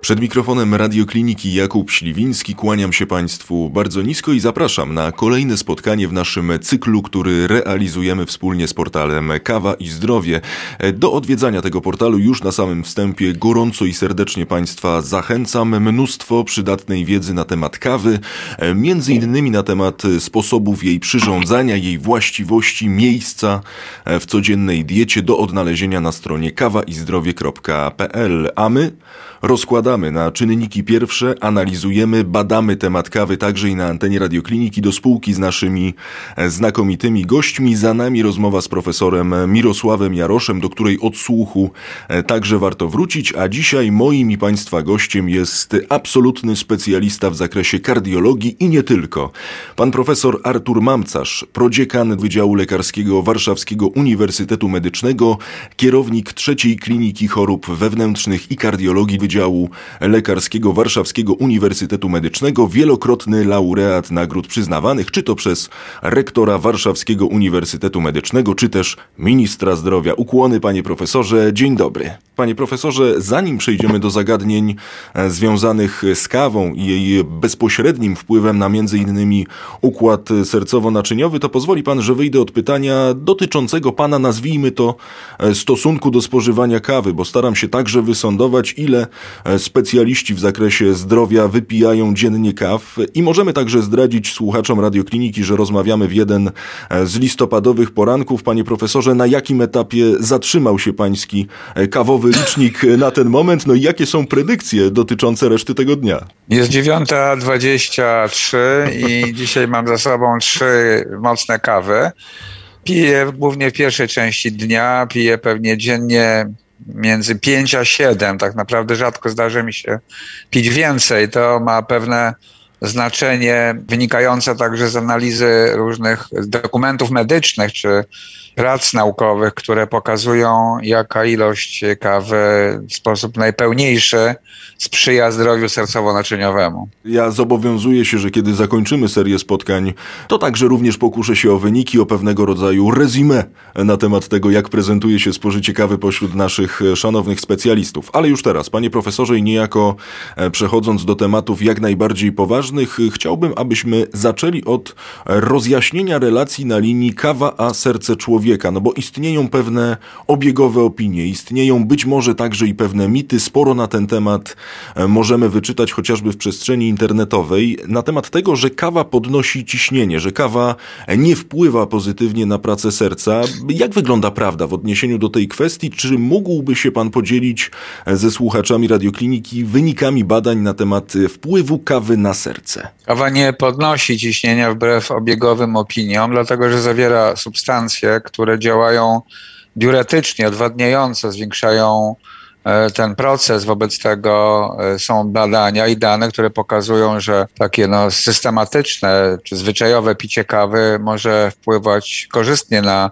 Przed mikrofonem Radiokliniki Jakub Śliwiński kłaniam się Państwu bardzo nisko i zapraszam na kolejne spotkanie w naszym cyklu, który realizujemy wspólnie z portalem Kawa i Zdrowie. Do odwiedzania tego portalu już na samym wstępie gorąco i serdecznie Państwa zachęcam. Mnóstwo przydatnej wiedzy na temat kawy, między innymi na temat sposobów jej przyrządzania, jej właściwości, miejsca w codziennej diecie do odnalezienia na stronie kawaizdrowie.pl. A my Rozkładamy na czynniki pierwsze, analizujemy, badamy temat kawy także i na antenie radiokliniki do spółki z naszymi e, znakomitymi gośćmi. Za nami rozmowa z profesorem Mirosławem Jaroszem, do której odsłuchu e, także warto wrócić, a dzisiaj moim i Państwa gościem jest absolutny specjalista w zakresie kardiologii i nie tylko. Pan profesor Artur Mamcarz, prodziekan Wydziału Lekarskiego Warszawskiego Uniwersytetu Medycznego, kierownik trzeciej kliniki chorób wewnętrznych i kardiologii Wydziału Lekarskiego Warszawskiego Uniwersytetu Medycznego, wielokrotny laureat nagród przyznawanych, czy to przez rektora Warszawskiego Uniwersytetu Medycznego, czy też ministra zdrowia. Ukłony, panie profesorze, dzień dobry. Panie profesorze, zanim przejdziemy do zagadnień e, związanych z kawą i jej bezpośrednim wpływem na innymi układ sercowo-naczyniowy, to pozwoli pan, że wyjdę od pytania dotyczącego pana, nazwijmy to, e, stosunku do spożywania kawy, bo staram się także wysądować, ile E, specjaliści w zakresie zdrowia wypijają dziennie kaw i możemy także zdradzić słuchaczom radiokliniki, że rozmawiamy w jeden e, z listopadowych poranków. Panie profesorze, na jakim etapie zatrzymał się pański e, kawowy licznik na ten moment? No i jakie są predykcje dotyczące reszty tego dnia? Jest 9.23 i dzisiaj mam za sobą trzy mocne kawy. Piję głównie w pierwszej części dnia, piję pewnie dziennie między 5 a 7. Tak naprawdę rzadko zdarza mi się pić więcej. To ma pewne znaczenie wynikające także z analizy różnych dokumentów medycznych czy prac naukowych, które pokazują, jaka ilość kawy w sposób najpełniejszy sprzyja zdrowiu sercowo-naczyniowemu. Ja zobowiązuję się, że kiedy zakończymy serię spotkań, to także również pokuszę się o wyniki, o pewnego rodzaju rezime na temat tego, jak prezentuje się spożycie kawy pośród naszych szanownych specjalistów. Ale już teraz, panie profesorze, i niejako e, przechodząc do tematów jak najbardziej poważnych, chciałbym, abyśmy zaczęli od rozjaśnienia relacji na linii kawa a serce człowieka, no bo istnieją pewne obiegowe opinie, istnieją być może także i pewne mity, sporo na ten temat E, możemy wyczytać chociażby w przestrzeni internetowej na temat tego, że kawa podnosi ciśnienie, że kawa nie wpływa pozytywnie na pracę serca. Jak wygląda prawda w odniesieniu do tej kwestii? Czy mógłby się pan podzielić ze słuchaczami radiokliniki wynikami badań na temat wpływu kawy na serce? Kawa nie podnosi ciśnienia wbrew obiegowym opiniom, dlatego że zawiera substancje, które działają diuretycznie, odwadniająco, zwiększają E, ten proces. Wobec tego e, są badania i dane, które pokazują, że takie no, systematyczne czy zwyczajowe picie kawy może wpływać korzystnie na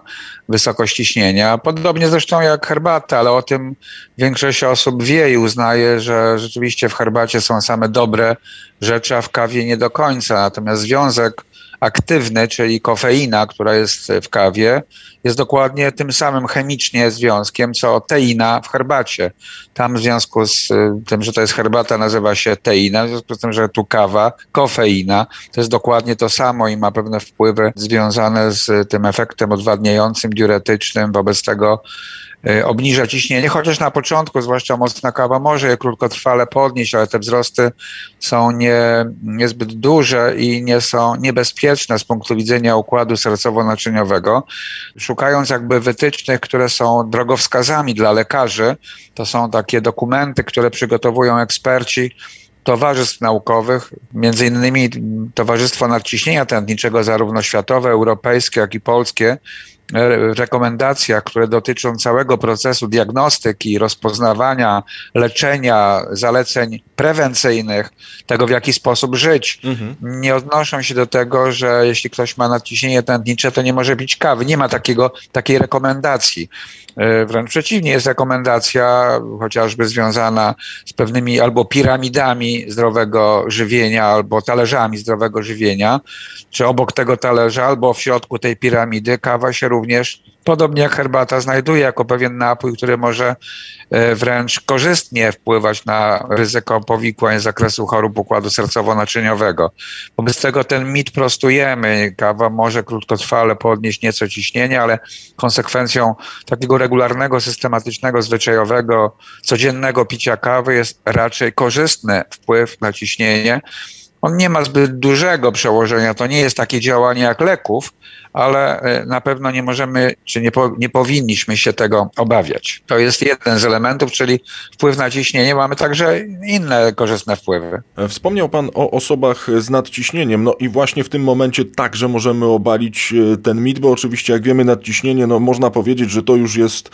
wysokość ciśnienia. Podobnie zresztą jak herbata, ale o tym większość osób wie i uznaje, że rzeczywiście w herbacie są same dobre rzeczy, a w kawie nie do końca. Natomiast związek aktywny, czyli kofeina, która jest w kawie, jest dokładnie tym samym chemicznie związkiem, co teina w herbacie. Tam w związku z y, tym, że to jest herbata, nazywa się teina, w związku z tym, że tu kawa, kofeina, to jest dokładnie to samo i ma pewne wpływy związane z tym efektem odwadniającym, diuretycznym. Wobec tego obniża ciśnienie, chociaż na początku, zwłaszcza mocna kawa, może je krótkotrwale podnieść, ale te wzrosty są nie, niezbyt duże i nie są niebezpieczne z punktu widzenia układu sercowo-naczyniowego. Szukając jakby wytycznych, które są drogowskazami dla lekarzy, to są takie dokumenty, które przygotowują eksperci towarzystw naukowych, między innymi Towarzystwo Nadciśnienia Tętniczego, zarówno światowe, europejskie, jak i polskie, E, rekomendacjach, które dotyczą całego procesu diagnostyki, rozpoznawania, leczenia, zaleceń prewencyjnych, tego w jaki sposób żyć, mhm. nie odnoszą się do tego, że jeśli ktoś ma nadciśnienie tętnicze, to nie może pić kawy. Nie ma takiego, takiej rekomendacji. E, wręcz przeciwnie, jest rekomendacja chociażby związana z pewnymi albo piramidami zdrowego żywienia, albo talerzami zdrowego żywienia, czy obok tego talerza, albo w środku tej piramidy kawa się również, podobnie jak herbata, znajduje jako pewien napój, który może e, wręcz korzystnie wpływać na ryzyko powikłań z zakresu chorób układu sercowo-naczyniowego. Wobec tego ten mit prostujemy. Kawa może krótkotrwale podnieść nieco ciśnienie, ale konsekwencją takiego regularnego, systematycznego, zwyczajowego, codziennego picia kawy jest raczej korzystny wpływ na ciśnienie. On nie ma zbyt dużego przełożenia. To nie jest takie działanie jak leków, ale e, na pewno nie możemy, czy nie, po, nie powinniśmy się tego obawiać. To jest jeden z elementów, czyli wpływ na ciśnienie. Mamy także inne korzystne wpływy. E, wspomniał Pan o osobach z nadciśnieniem, no i właśnie w tym momencie także możemy obalić e, ten mit, bo oczywiście jak wiemy nadciśnienie, no można powiedzieć, że to już jest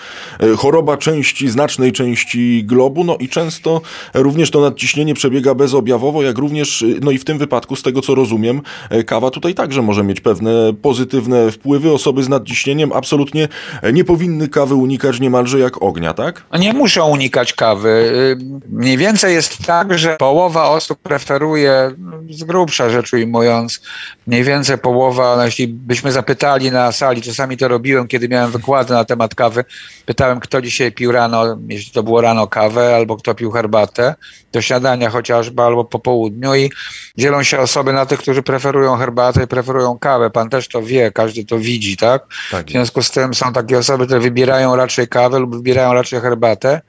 choroba części, znacznej części globu, no i często również to nadciśnienie przebiega bezobjawowo, jak również, no i w tym wypadku, z tego co rozumiem, kawa tutaj także może mieć pewne pozytywne wpływy, osoby z nadciśnieniem absolutnie nie powinny kawy unikać niemalże jak ognia, tak? No nie muszą unikać kawy. Y, mniej więcej jest tak, że połowa osób preferuje, z grubsza rzecz ujmując, mniej więcej połowa, no jeśli byśmy zapytali na sali, czasami to robiłem, kiedy miałem wykłady na temat kawy, pytałem, kto dzisiaj pił rano, jeśli to było rano kawę, albo kto pił herbatę, do śniadania chociażby, albo po południu i dzielą się osoby na tych, którzy preferują herbatę i preferują kawę. Pan też to wie, każdy to widzi, tak? tak w związku z tym są takie osoby, które wybierają raczej kawę lub wybierają raczej herbatę.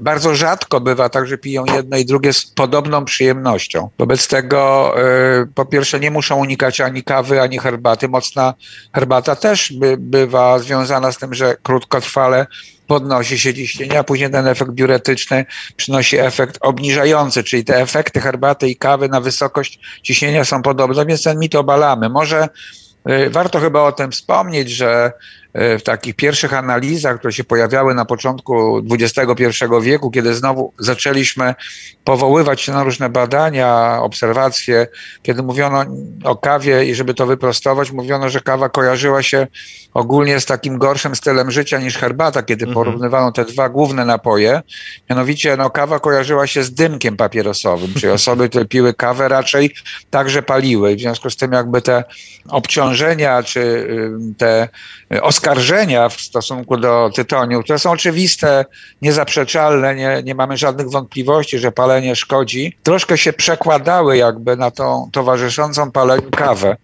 Bardzo rzadko bywa tak, że piją jedno i drugie z podobną przyjemnością. Wobec tego, y, po pierwsze, nie muszą unikać ani kawy, ani herbaty. Mocna herbata też by, bywa związana z tym, że krótkotrwale podnosi się ciśnienie, a później ten efekt diuretyczny przynosi efekt obniżający, czyli te efekty herbaty i kawy na wysokość ciśnienia są podobne, więc ten mit obalamy. Może y, warto chyba o tym wspomnieć, że w takich pierwszych analizach, które się pojawiały na początku XXI wieku, kiedy znowu zaczęliśmy powoływać się na różne badania, obserwacje, kiedy mówiono o kawie i żeby to wyprostować, mówiono, że kawa kojarzyła się ogólnie z takim gorszym stylem życia niż herbata, kiedy mhm. porównywano te dwa główne napoje. Mianowicie no, kawa kojarzyła się z dymkiem papierosowym, czyli osoby, które piły kawę raczej także paliły. W związku z tym jakby te obciążenia czy te oskarżenia w stosunku do tytoniu, które są oczywiste, niezaprzeczalne, nie, nie mamy żadnych wątpliwości, że palenie szkodzi, troszkę się przekładały jakby na tą towarzyszącą paleniu kawę.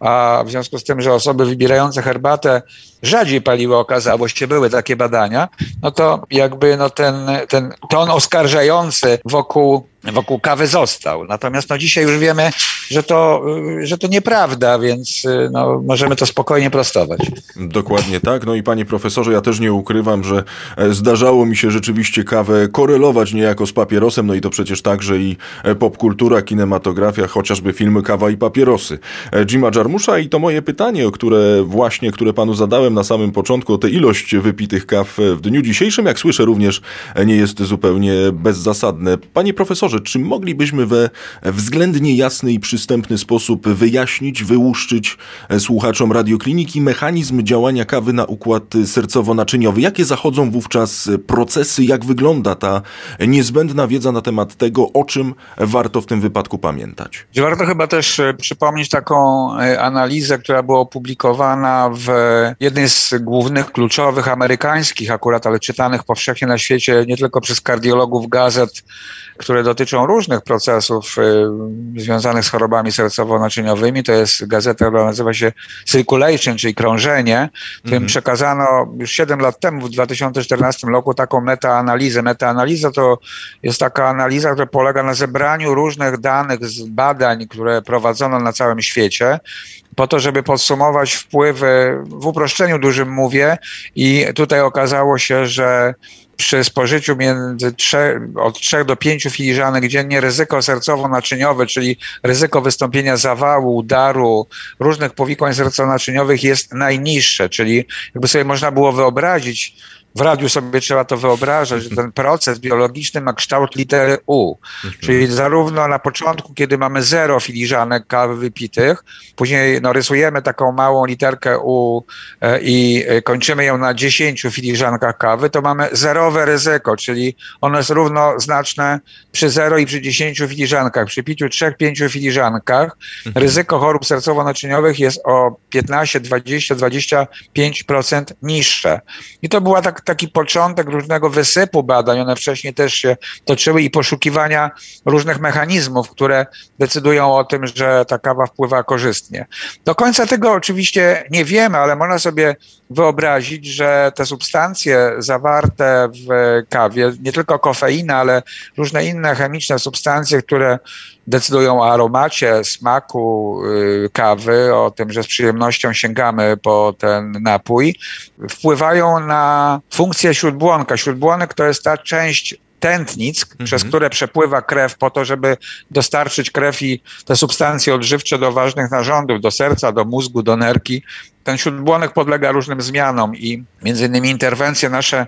A w związku z tym, że osoby wybierające herbatę rzadziej paliły, okazało się, były takie badania, no to jakby no ten, ten ton oskarżający wokół wokół kawy został. Natomiast no dzisiaj już wiemy, że to, że to nieprawda, więc no, możemy to spokojnie prostować. Dokładnie tak. No i panie profesorze, ja też nie ukrywam, że e, zdarzało mi się rzeczywiście kawę korelować niejako z papierosem, no i to przecież także i e, popkultura, kinematografia, chociażby filmy Kawa i papierosy. E, Jima Jarmusza i to moje pytanie, o które właśnie, które panu zadałem na samym początku, tę ilość wypitych kaw w dniu dzisiejszym, jak słyszę również nie jest zupełnie bezzasadne. Panie profesorze, czy moglibyśmy we względnie jasny i przystępny sposób wyjaśnić, wyłuszczyć słuchaczom radiokliniki mechanizm działania kawy na układ sercowo-naczyniowy? Jakie zachodzą wówczas procesy? Jak wygląda ta niezbędna wiedza na temat tego, o czym warto w tym wypadku pamiętać? Warto chyba też e, przypomnieć taką e, analizę, która była opublikowana w jednej z głównych, kluczowych amerykańskich akurat, ale czytanych powszechnie na świecie nie tylko przez kardiologów gazet, które dotyczą różnych procesów y, związanych z chorobami sercowo-naczyniowymi. To jest gazeta, która nazywa się Circulation, czyli krążenie. Tym mhm. przekazano już 7 lat temu, w 2014 roku, taką metaanalizę. Metaanaliza to jest taka analiza, która polega na zebraniu różnych danych z badań, które prowadzono na całym świecie po to, żeby podsumować wpływy, w uproszczeniu dużym mówię, i tutaj okazało się, że przy spożyciu między 3, od 3 do 5 filiżanek dziennie ryzyko sercowo-naczyniowe, czyli ryzyko wystąpienia zawału, udaru, różnych powikłań sercowo-naczyniowych jest najniższe, czyli jakby sobie można było wyobrazić, w radiu sobie trzeba to wyobrażać, że ten proces biologiczny ma kształt litery U. Mhm. Czyli zarówno na początku, kiedy mamy zero filiżanek kawy wypitych, później no, rysujemy taką małą literkę U e, i kończymy ją na 10 filiżankach kawy, to mamy zerowe ryzyko, czyli ono jest równoznaczne przy 0 i przy 10 filiżankach. Przy piciu 3-5 filiżankach mhm. ryzyko chorób sercowo-naczyniowych jest o 15, 20, 25% niższe. I to była tak, taki początek różnego wysypu badań. One wcześniej też się toczyły i poszukiwania różnych mechanizmów, które decydują o tym, że ta kawa wpływa korzystnie. Do końca tego oczywiście nie wiemy, ale można sobie wyobrazić, że te substancje zawarte w kawie, nie tylko kofeina, ale różne inne chemiczne substancje, które decydują o aromacie, smaku y, kawy, o tym, że z przyjemnością sięgamy po ten napój, wpływają na funkcję śródbłonka. Śródbłonek to jest ta część tętnic, mhm. przez które przepływa krew po to, żeby dostarczyć krew i te substancje odżywcze do ważnych narządów, do serca, do mózgu, do nerki. Ten śródbłonek podlega różnym zmianom i między innymi interwencje nasze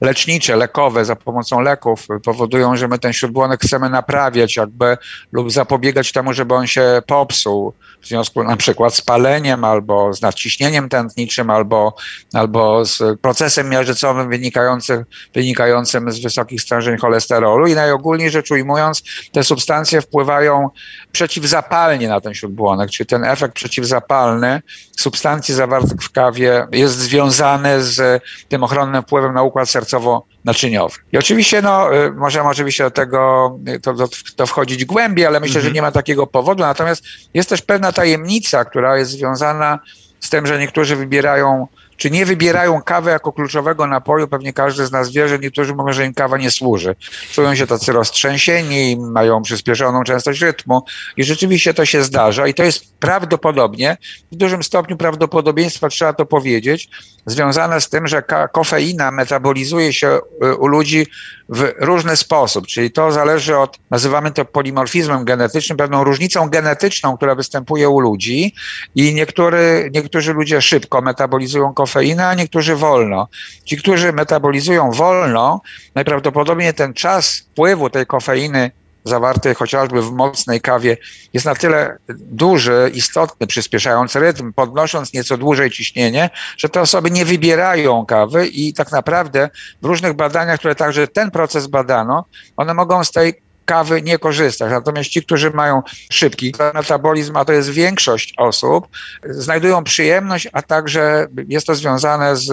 lecznicze, lekowe za pomocą leków powodują, że my ten śródbłonek chcemy naprawiać jakby lub zapobiegać temu, żeby on się popsuł. W związku na przykład z paleniem albo z nadciśnieniem tętniczym albo, albo z procesem miażdżycowym wynikającym, wynikającym z wysokich stężeń cholesterolu. I najogólniej rzecz ujmując te substancje wpływają przeciwzapalnie na ten śródbłonek, czyli ten efekt przeciwzapalny substancji zawartych w kawie jest związany z tym ochronnym wpływem na układ sercowy sercowo-naczyniowy. I oczywiście, no, y, możemy oczywiście do tego y, to, to, to wchodzić głębiej, ale myślę, mhm. że nie ma takiego powodu. Natomiast jest też pewna tajemnica, która jest związana z tym, że niektórzy wybierają czy nie wybierają kawy jako kluczowego napoju. Pewnie każdy z nas wie, że niektórzy mówią, że im kawa nie służy. Czują się tacy roztrzęsieni, mają przyspieszoną częstość rytmu i rzeczywiście to się zdarza i to jest prawdopodobnie, w dużym stopniu prawdopodobieństwa trzeba to powiedzieć, związane z tym, że kofeina metabolizuje się y, u ludzi w różny sposób, czyli to zależy od, nazywamy to polimorfizmem genetycznym, pewną różnicą genetyczną, która występuje u ludzi i niektóry, niektórzy ludzie szybko metabolizują kofeinę, a niektórzy wolno. Ci, którzy metabolizują wolno, najprawdopodobniej ten czas wpływu tej kofeiny zawarty chociażby w mocnej kawie jest na tyle duży, istotny, przyspieszający rytm, podnosząc nieco dłużej ciśnienie, że te osoby nie wybierają kawy i tak naprawdę w różnych badaniach, które także ten proces badano, one mogą z tej kawy nie korzystać. Natomiast ci, którzy mają szybki metabolizm, a to jest większość osób, znajdują przyjemność, a także jest to związane z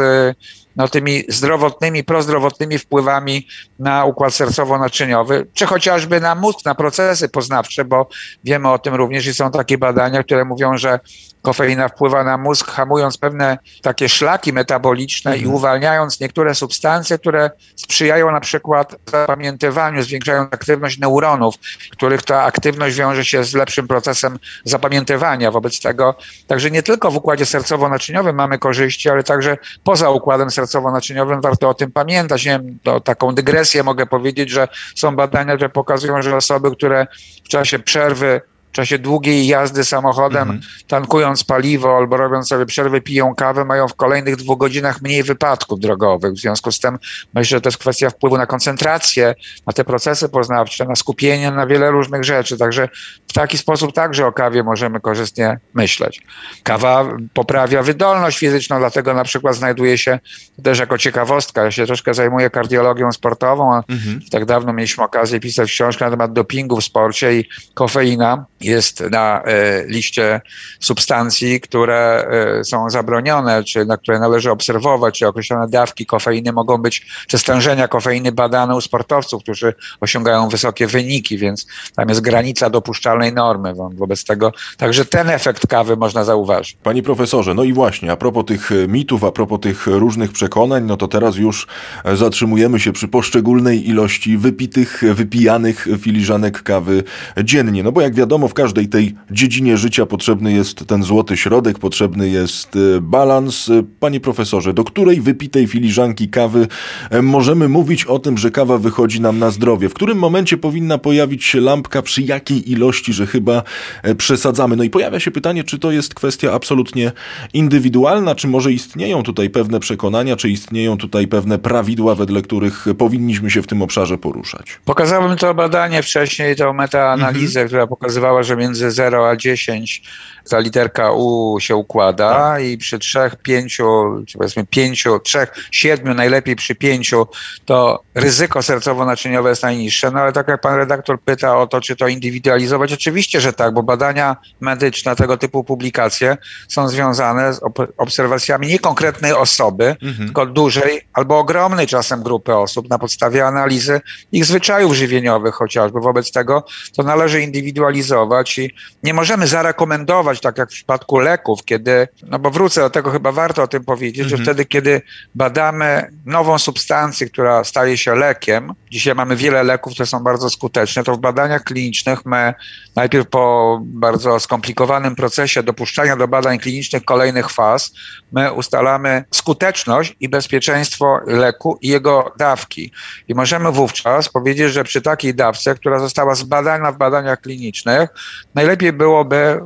no, tymi zdrowotnymi, prozdrowotnymi wpływami na układ sercowo-naczyniowy, czy chociażby na mózg, na procesy poznawcze, bo wiemy o tym również i są takie badania, które mówią, że kofeina wpływa na mózg, hamując pewne takie szlaki metaboliczne mhm. i uwalniając niektóre substancje, które sprzyjają na przykład zapamiętywaniu, zwiększają aktywność neuronów, których ta aktywność wiąże się z lepszym procesem zapamiętywania. Wobec tego, także nie tylko w układzie sercowo-naczyniowym mamy korzyści, ale także poza układem sercowo-naczyniowym warto o tym pamiętać. Nie wiem, to taką dygresję mogę powiedzieć, że są badania, które pokazują, że osoby, które w czasie przerwy czasie długiej jazdy samochodem, mhm. tankując paliwo albo robiąc sobie przerwy, piją kawę, mają w kolejnych dwóch godzinach mniej wypadków drogowych. W związku z tym myślę, że to jest kwestia wpływu na koncentrację, na te procesy poznawcze, na skupienie na wiele różnych rzeczy. Także w taki sposób także o kawie możemy korzystnie myśleć. Kawa poprawia wydolność fizyczną, dlatego na przykład znajduje się też jako ciekawostka. Ja się troszkę zajmuję kardiologią sportową, a mhm. tak dawno mieliśmy okazję pisać książkę na temat dopingu w sporcie i kofeina jest na e, liście substancji, które e, są zabronione, czy na które należy obserwować, czy określone dawki kofeiny mogą być, czy stężenia kofeiny badane u sportowców, którzy osiągają wysokie wyniki, więc tam jest granica dopuszczalnej normy wobec tego. Także ten efekt kawy można zauważyć. Panie profesorze, no i właśnie, a propos tych e, mitów, a propos tych różnych przekonań, no to teraz już zatrzymujemy się przy poszczególnej ilości wypitych, wypijanych filiżanek kawy dziennie. No bo jak wiadomo, wiadomo, w każdej tej dziedzinie życia potrzebny jest ten złoty środek, potrzebny jest e, balans. E, panie profesorze, do której wypitej filiżanki kawy możemy mówić o tym, że kawa wychodzi nam na zdrowie? W którym momencie powinna pojawić się lampka, przy jakiej ilości, że chyba przesadzamy? No i pojawia się pytanie, czy to jest kwestia absolutnie indywidualna, czy może istnieją tutaj pewne przekonania, czy istnieją tutaj pewne prawidła, wedle których powinniśmy się w tym obszarze poruszać? Pokazałem to badanie wcześniej, tą metaanalizę, mhm. która pokazywała, że między 0 a 10 ta literka U się układa tak. i przy trzech, pięciu, czy powiedzmy pięciu, trzech, siedmiu, najlepiej przy pięciu, to ryzyko sercowo-naczyniowe jest najniższe. No ale tak jak pan redaktor pyta o to, czy to indywidualizować, oczywiście, że tak, bo badania medyczne, tego typu publikacje są związane z obserwacjami nie konkretnej osoby, mhm. tylko dużej albo ogromnej czasem grupy osób na podstawie analizy ich zwyczajów żywieniowych chociażby. Wobec tego to należy indywidualizować i nie możemy zarekomendować, tak jak w przypadku leków, kiedy, no bo wrócę do tego, chyba warto o tym powiedzieć, mhm. że wtedy, kiedy badamy nową substancję, która staje się lekiem, dzisiaj mamy wiele leków, które są bardzo skuteczne, to w badaniach klinicznych my najpierw po bardzo skomplikowanym procesie dopuszczania do badań klinicznych kolejnych faz, my ustalamy skuteczność i bezpieczeństwo leku i jego dawki. I możemy wówczas powiedzieć, że przy takiej dawce, która została zbadana w badaniach klinicznych, najlepiej byłoby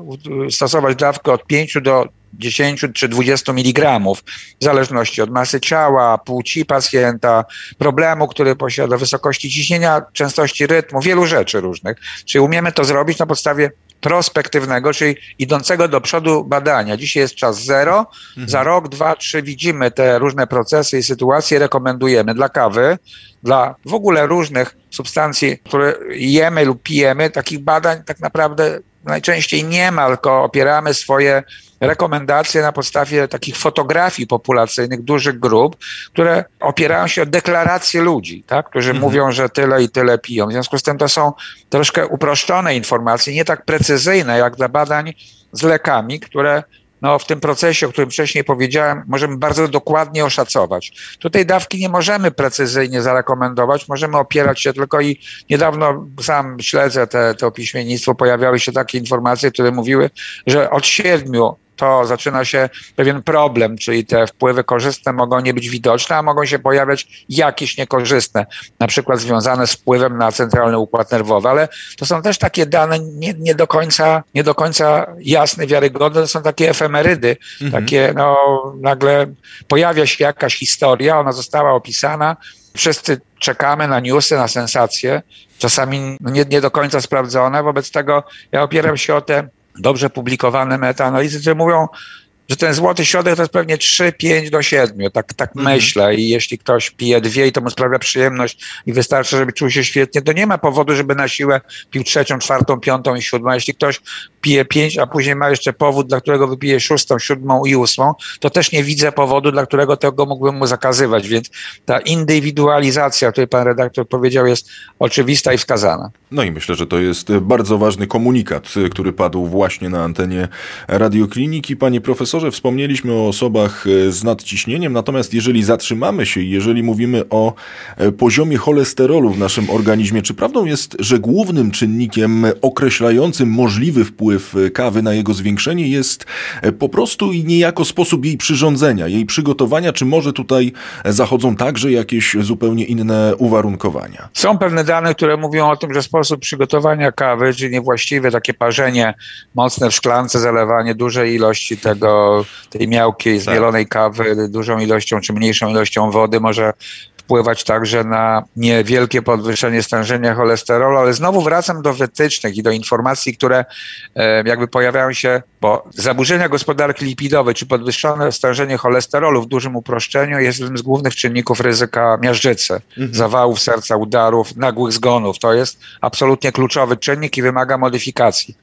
stosować dawkę od 5 do 10 czy 20 mg, w zależności od masy ciała, płci pacjenta, problemu, który posiada, wysokości ciśnienia, częstości rytmu, wielu rzeczy różnych. Czy umiemy to zrobić na podstawie prospektywnego, czyli idącego do przodu badania. Dzisiaj jest czas zero, mhm. za rok, dwa, trzy widzimy te różne procesy i sytuacje, rekomendujemy dla kawy, dla w ogóle różnych substancji, które jemy lub pijemy, takich badań tak naprawdę najczęściej nie ma, tylko opieramy swoje rekomendacje na podstawie takich fotografii populacyjnych dużych grup, które opierają się o deklaracje ludzi, tak? którzy mhm. mówią, że tyle i tyle piją. W związku z tym to są troszkę uproszczone informacje, nie tak precyzyjne jak dla badań z lekami, które no, w tym procesie, o którym wcześniej powiedziałem, możemy bardzo dokładnie oszacować. Tutaj dawki nie możemy precyzyjnie zarekomendować, możemy opierać się tylko i niedawno sam śledzę te, to opiśmiennictwo, pojawiały się takie informacje, które mówiły, że od siedmiu to zaczyna się pewien problem, czyli te wpływy korzystne mogą nie być widoczne, a mogą się pojawiać jakieś niekorzystne, na przykład związane z wpływem na centralny układ nerwowy, ale to są też takie dane nie, nie, do, końca, nie do końca jasne, wiarygodne, to są takie efemerydy, mhm. takie no nagle pojawia się jakaś historia, ona została opisana, wszyscy czekamy na newsy, na sensacje, czasami nie, nie do końca sprawdzone, wobec tego ja opieram się o te dobrze publikowane metaanalizy, które mówią, że ten złoty środek to jest pewnie 3, 5 do 7, tak, tak mhm. myślę. I jeśli ktoś pije dwie i to mu sprawia przyjemność i wystarczy, żeby czuł się świetnie, to nie ma powodu, żeby na siłę pił trzecią, czwartą, piątą i siódmą. Jeśli ktoś pije pięć, a później ma jeszcze powód, dla którego wypije szóstą, siódmą i ósmą, to też nie widzę powodu, dla którego tego mógłbym mu zakazywać. Więc ta indywidualizacja, o której pan redaktor powiedział, jest oczywista i wskazana. No i myślę, że to jest bardzo ważny komunikat, który padł właśnie na antenie radiokliniki. Panie profesorze, wspomnieliśmy o osobach z nadciśnieniem, natomiast jeżeli zatrzymamy się jeżeli mówimy o poziomie cholesterolu w naszym organizmie, czy prawdą jest, że głównym czynnikiem określającym możliwy wpływ e, kawy na jego zwiększenie jest e, po prostu i niejako sposób jej przyrządzenia, jej przygotowania, czy może tutaj zachodzą także jakieś zupełnie inne uwarunkowania? Są pewne dane, które mówią o tym, że sposób przygotowania kawy, czyli niewłaściwe takie parzenie mocne w szklance, zalewanie dużej ilości tego, tej miałkiej, zmielonej kawy dużą ilością czy mniejszą ilością wody może wpływać także na niewielkie podwyższenie stężenia cholesterolu, ale znowu wracam do wytycznych i do informacji, które e, jakby pojawiają się, bo zaburzenia gospodarki lipidowej czy podwyższone stężenie cholesterolu w dużym uproszczeniu jest jednym z głównych czynników ryzyka miażdżycy, mhm. zawałów serca, udarów, nagłych zgonów. To jest absolutnie kluczowy czynnik i wymaga modyfikacji.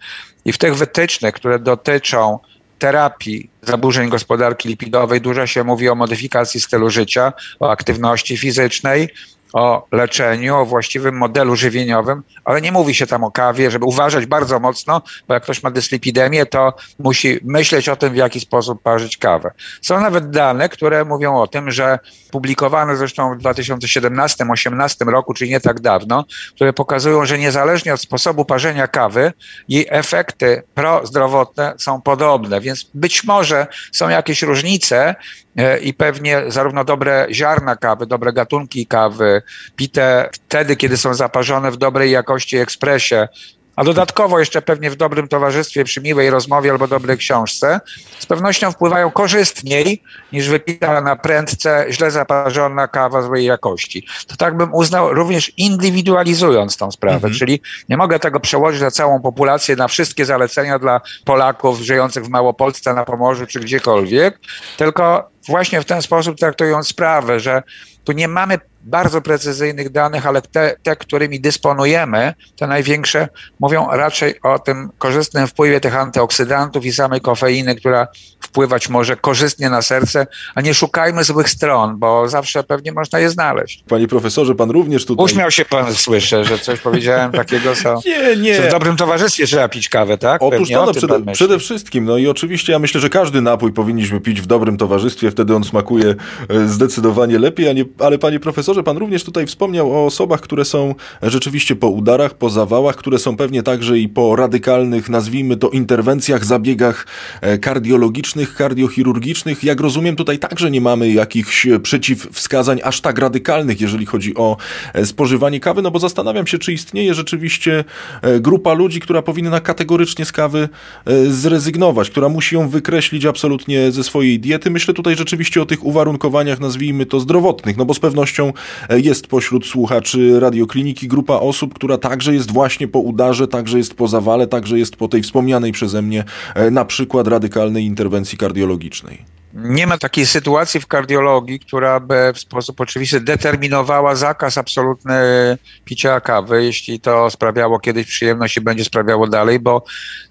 I w tych wytycznych, które dotyczą terapii zaburzeń gospodarki lipidowej. Dużo się mówi o modyfikacji stylu życia, o aktywności fizycznej o leczeniu, o właściwym modelu żywieniowym, ale nie mówi się tam o kawie, żeby uważać bardzo mocno, bo jak ktoś ma dyslipidemię, to musi myśleć o tym, w jaki sposób parzyć kawę. Są nawet dane, które mówią o tym, że publikowane zresztą w 2017-2018 roku, czyli nie tak dawno, które pokazują, że niezależnie od sposobu parzenia kawy, jej efekty prozdrowotne są podobne, więc być może są jakieś różnice i pewnie zarówno dobre ziarna kawy, dobre gatunki kawy, pite wtedy, kiedy są zaparzone w dobrej jakości ekspresie, a dodatkowo jeszcze pewnie w dobrym towarzystwie, przy miłej rozmowie albo dobrej książce, z pewnością wpływają korzystniej niż wypita na prędce źle zaparzona kawa złej jakości. To tak bym uznał również indywidualizując tą sprawę, mhm. czyli nie mogę tego przełożyć na całą populację, na wszystkie zalecenia dla Polaków żyjących w Małopolsce, na Pomorzu czy gdziekolwiek, tylko właśnie w ten sposób traktując sprawę, że tu nie mamy bardzo precyzyjnych danych, ale te, te, którymi dysponujemy, te największe, mówią raczej o tym korzystnym wpływie tych antyoksydantów i samej kofeiny, która wpływać może korzystnie na serce, a nie szukajmy złych stron, bo zawsze pewnie można je znaleźć. Panie profesorze, pan również tutaj... Uśmiał się pan, słyszę, że coś powiedziałem takiego, co... Nie, nie. w dobrym towarzystwie trzeba pić kawę, tak? Otóż to, no, przede, przede, wszystkim, no i oczywiście ja myślę, że każdy napój powinniśmy pić w dobrym towarzystwie, wtedy on smakuje e, zdecydowanie lepiej, a nie, ale panie profesorze, pan również tutaj wspomniał o osobach, które są rzeczywiście po udarach, po zawałach, które są pewnie także i po radykalnych, nazwijmy to, interwencjach, zabiegach e, kardiochirurgicznych. Jak rozumiem, tutaj także nie mamy jakichś przeciwwskazań aż tak radykalnych, jeżeli chodzi o e, spożywanie kawy, no bo zastanawiam się, czy istnieje rzeczywiście e, grupa ludzi, która powinna kategorycznie z kawy zrezygnować, która musi ją wykreślić absolutnie ze swojej diety. Myślę tutaj rzeczywiście o tych uwarunkowaniach, nazwijmy to zdrowotnych, no bo z pewnością jest pośród słuchaczy radiokliniki grupa osób, która także jest właśnie po udarze, także jest po zawale, także jest po tej wspomnianej przeze mnie e, na przykład radykalnej interwencji kardiologicznej. Nie ma takiej sytuacji w kardiologii, która by w sposób oczywisty determinowała zakaz absolutny picia kawy, jeśli to sprawiało kiedyś przyjemność i będzie sprawiało dalej, bo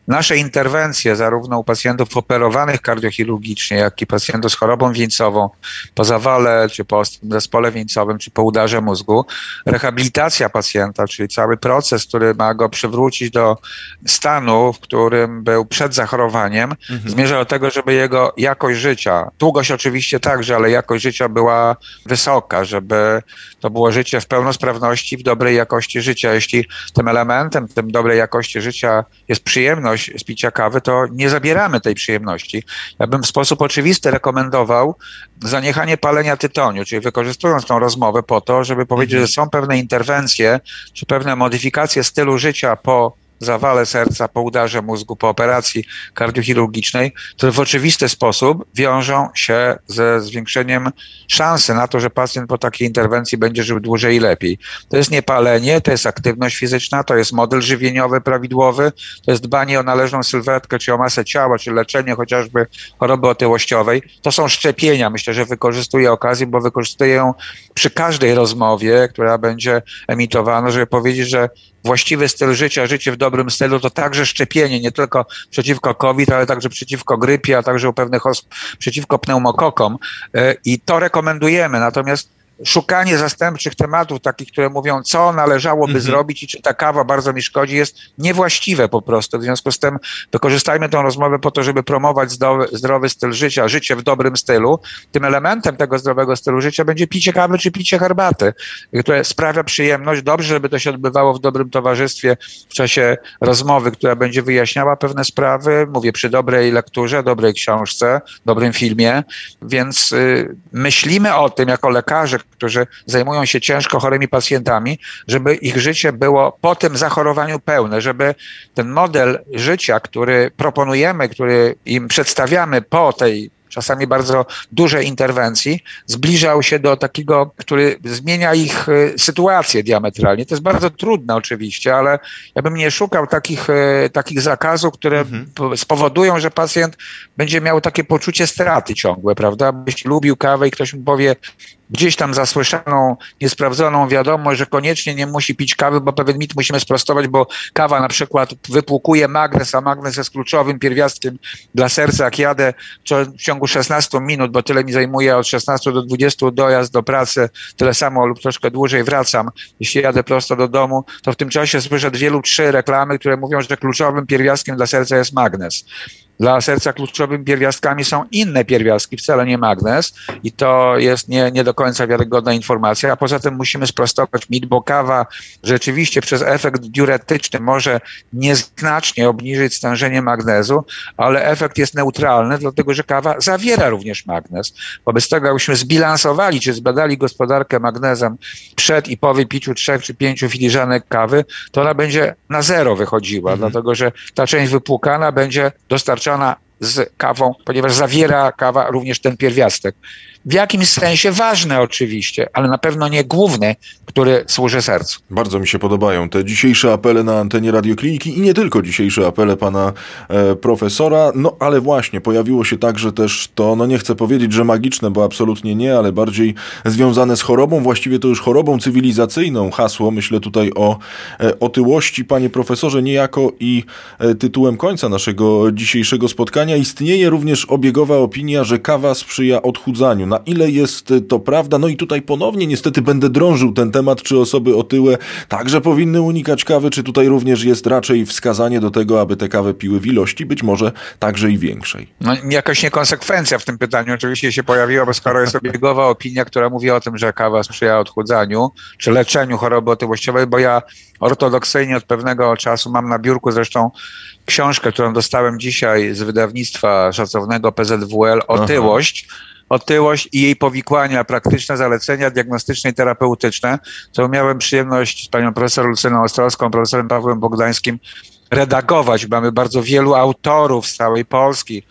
nasze interwencje, zarówno u pacjentów operowanych kardiochirurgicznie, jak i pacjentów z chorobą wieńcową, po zawale, czy po zespole wieńcowym, czy po udarze mózgu, rehabilitacja pacjenta, czyli cały proces, który ma go przywrócić do stanu, w którym był przed zachorowaniem, mhm. zmierza do tego, żeby jego jakość życia, długość oczywiście także, ale jakość życia była wysoka, żeby to było życie w pełnosprawności, w dobrej jakości życia. Jeśli tym elementem, tym dobrej jakości życia jest przyjemność, przyjemność z picia kawy, to nie zabieramy tej przyjemności. Ja bym w sposób oczywisty rekomendował zaniechanie palenia tytoniu, czyli wykorzystując tą rozmowę po to, żeby powiedzieć, mhm. że są pewne interwencje czy pewne modyfikacje stylu życia po zawale serca, po udarze mózgu, po operacji kardiochirurgicznej, które w oczywisty sposób wiążą się ze zwiększeniem szansy na to, że pacjent po takiej interwencji będzie żył dłużej i lepiej. To jest niepalenie, to jest aktywność fizyczna, to jest model żywieniowy prawidłowy, to jest dbanie o należną sylwetkę, czy o masę ciała, czy leczenie chociażby choroby otyłościowej. To są szczepienia. Myślę, że wykorzystuję okazję, bo wykorzystuję ją przy każdej rozmowie, która będzie emitowana, żeby powiedzieć, że właściwy styl życia, życie w dobrym stylu, to także szczepienie, nie tylko przeciwko COVID, ale także przeciwko grypie, a także u pewnych osób przeciwko pneumokokom. E, I to rekomendujemy. Natomiast szukanie zastępczych tematów, takich, które mówią, co należałoby mhm. zrobić i czy ta kawa bardzo mi szkodzi, jest niewłaściwe po prostu. W związku z tym wykorzystajmy tę rozmowę po to, żeby promować zdrowy, zdrowy styl życia, życie w dobrym stylu. Tym elementem tego zdrowego stylu życia będzie picie kawy czy picie herbaty, które sprawia przyjemność. Dobrze, żeby to się odbywało w dobrym towarzystwie w czasie rozmowy, która będzie wyjaśniała pewne sprawy. Mówię przy dobrej lekturze, dobrej książce, dobrym filmie. Więc y, myślimy o tym jako lekarze, którzy zajmują się ciężko chorymi pacjentami, żeby ich życie było po tym zachorowaniu pełne, żeby ten model życia, który proponujemy, który im przedstawiamy po tej czasami bardzo dużej interwencji, zbliżał się do takiego, który zmienia ich e, sytuację diametralnie. To jest bardzo trudne oczywiście, ale ja bym nie szukał takich, e, takich zakazów, które mhm. spowodują, że pacjent będzie miał takie poczucie straty ciągłe, prawda? Jeśli lubił kawę i ktoś mu powie, gdzieś tam zasłyszaną, niesprawdzoną wiadomość, że koniecznie nie musi pić kawy, bo pewien mit musimy sprostować, bo kawa na przykład wypłukuje magnez, a magnez jest kluczowym pierwiastkiem dla serca. Jak jadę w ciągu 16 minut, bo tyle mi zajmuje od 16 do 20 dojazd do pracy, tyle samo lub troszkę dłużej wracam. Jeśli jadę prosto do domu, to w tym czasie słyszę dwie lub trzy reklamy, które mówią, że kluczowym pierwiastkiem dla serca jest magnez. Dla serca kluczowymi pierwiastkami są inne pierwiastki, wcale nie magnez i to jest nie, nie do końca wiarygodna informacja, a poza tym musimy sprostować mit, bo kawa rzeczywiście przez efekt diuretyczny może nieznacznie obniżyć stężenie magnezu, ale efekt jest neutralny, dlatego że kawa zawiera również magnez. Wobec tego, jakbyśmy zbilansowali, czy zbadali gospodarkę magnezem przed i po wypiciu trzech czy pięciu filiżanek kawy, to ona będzie na zero wychodziła, mhm. dlatego że ta część wypłukana będzie dostarczona John, z kawą, ponieważ zawiera kawa również ten pierwiastek. W jakimś sensie ważny oczywiście, ale na pewno nie główny, który służy sercu. Bardzo mi się podobają te dzisiejsze apele na antenie radiokliniki i nie tylko dzisiejsze apele pana e, profesora, no ale właśnie pojawiło się także też to, no nie chcę powiedzieć, że magiczne, bo absolutnie nie, ale bardziej związane z chorobą, właściwie to już chorobą cywilizacyjną. Hasło, myślę tutaj o e, otyłości, panie profesorze, niejako i e, tytułem końca naszego dzisiejszego spotkania istnieje również obiegowa opinia, że kawa sprzyja odchudzaniu. Na ile jest to prawda? No i tutaj ponownie niestety będę drążył ten temat, czy osoby otyłe także powinny unikać kawy, czy tutaj również jest raczej wskazanie do tego, aby te kawę piły w ilości, być może także i większej. No jakaś niekonsekwencja w tym pytaniu oczywiście się pojawiła, bo skoro jest obiegowa opinia, która mówi o tym, że kawa sprzyja odchudzaniu, czy leczeniu choroby otyłościowej, bo ja ortodoksyjnie od pewnego czasu. Mam na biurku zresztą książkę, którą dostałem dzisiaj z wydawnictwa szacownego PZWL, Otyłość, Aha. Otyłość i jej powikłania, praktyczne zalecenia diagnostyczne i terapeutyczne, co miałem przyjemność z panią profesor Lucyną Ostrowską, profesorem Pawłem Bogdańskim redagować. Mamy bardzo wielu autorów z całej Polski,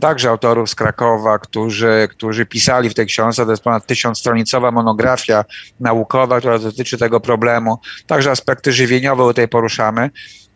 także autorów z Krakowa, którzy, którzy pisali w tej książce. To jest ponad tysiącstronicowa monografia naukowa, która dotyczy tego problemu. Także aspekty żywieniowe tutaj poruszamy.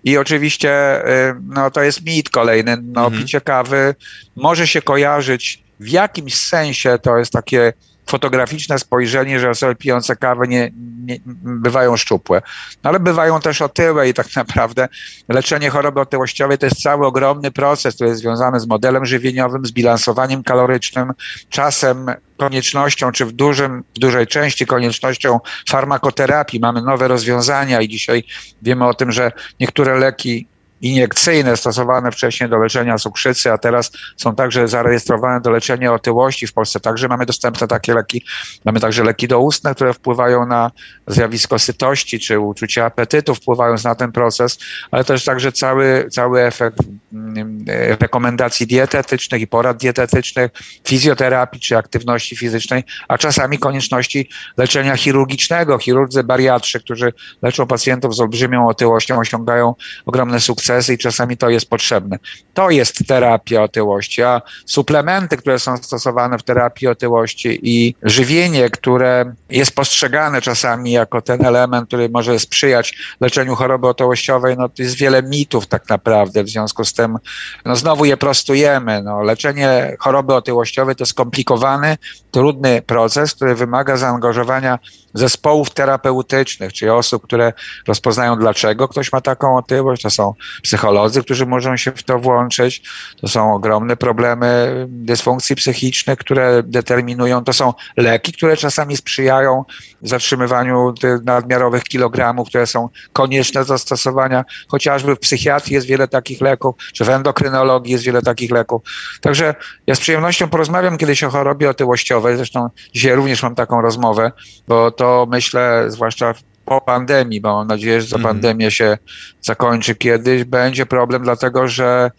I oczywiście y, no, to jest mit kolejny. No, mhm. Picie kawy może się kojarzyć w jakimś sensie to jest takie fotograficzne spojrzenie, że osoby pijące kawę nie, nie, bywają szczupłe. No ale bywają też otyłe i tak naprawdę leczenie choroby otyłościowej to jest cały ogromny proces, który jest związany z modelem żywieniowym, z bilansowaniem kalorycznym, czasem koniecznością, czy w, dużym, w dużej części koniecznością farmakoterapii. Mamy nowe rozwiązania i dzisiaj wiemy o tym, że niektóre leki iniekcyjne stosowane wcześniej do leczenia cukrzycy, a teraz są także zarejestrowane do leczenia otyłości. W Polsce także mamy dostępne takie leki. Mamy także leki doustne, które wpływają na zjawisko sytości czy uczucie apetytu, wpływając na ten proces, ale też także cały, cały efekt mm, rekomendacji dietetycznych i porad dietetycznych, fizjoterapii czy aktywności fizycznej, a czasami konieczności leczenia chirurgicznego. Chirurdzy bariatrzy, którzy leczą pacjentów z olbrzymią otyłością, osiągają ogromne sukcesy sukcesy i czasami to jest potrzebne. To jest terapia otyłości, a suplementy, które są stosowane w terapii otyłości i żywienie, które jest postrzegane czasami jako ten element, który może sprzyjać leczeniu choroby otyłościowej, no to jest wiele mitów tak naprawdę, w związku z tym no znowu je prostujemy. No, leczenie choroby otyłościowej to skomplikowany, trudny proces, który wymaga zaangażowania zespołów terapeutycznych, czyli osób, które rozpoznają, dlaczego ktoś ma taką otyłość. To są psycholodzy, którzy możą się w to włączyć. To są ogromne problemy dysfunkcji psychicznych, które determinują. To są leki, które czasami sprzyjają zatrzymywaniu tych nadmiarowych kilogramów, które są konieczne do stosowania. Chociażby w psychiatrii jest wiele takich leków, czy w endokrynologii jest wiele takich leków. Także ja z przyjemnością porozmawiam kiedyś o chorobie otyłościowej. Zresztą dzisiaj również mam taką rozmowę, bo to myślę, zwłaszcza po pandemii, bo mam nadzieję, że ta mm. pandemia się zakończy kiedyś, będzie problem, dlatego że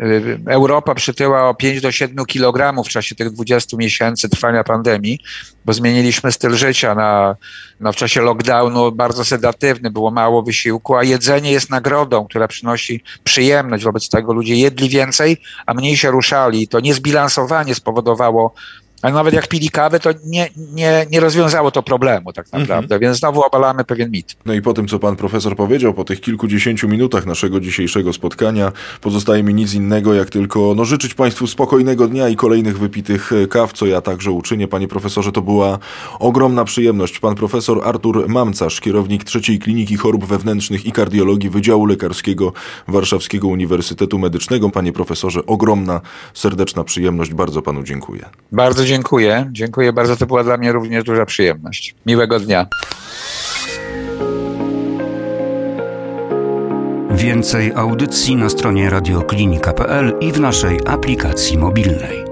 y, Europa przytyła o 5 do 7 kg w czasie tych 20 miesięcy trwania pandemii, bo zmieniliśmy styl życia na, no w czasie lockdownu bardzo sedatywny, było mało wysiłku, a jedzenie jest nagrodą, która przynosi przyjemność. Wobec tego ludzie jedli więcej, a mniej się ruszali. To niezbilansowanie spowodowało ale nawet jak pili kawę, to nie, nie, nie rozwiązało to problemu tak mhm. naprawdę, mhm. więc znowu obalamy pewien mit. No i po tym, co pan profesor powiedział, po tych kilkudziesięciu minutach naszego dzisiejszego spotkania, pozostaje mi nic innego, jak tylko no, życzyć państwu spokojnego dnia i kolejnych wypitych kaw, co ja także uczynię. Panie profesorze, to była ogromna przyjemność. Pan profesor Artur Mamcarz, kierownik trzeciej Kliniki Chorób Wewnętrznych i Kardiologii Wydziału Lekarskiego Warszawskiego Uniwersytetu Medycznego. Panie profesorze, ogromna, serdeczna przyjemność. Bardzo panu dziękuję. Bardzo dziękuję. Dziękuję bardzo. To była dla mnie również duża przyjemność. Miłego dnia. Więcej audycji na stronie radioklinika.pl i w naszej aplikacji mobilnej.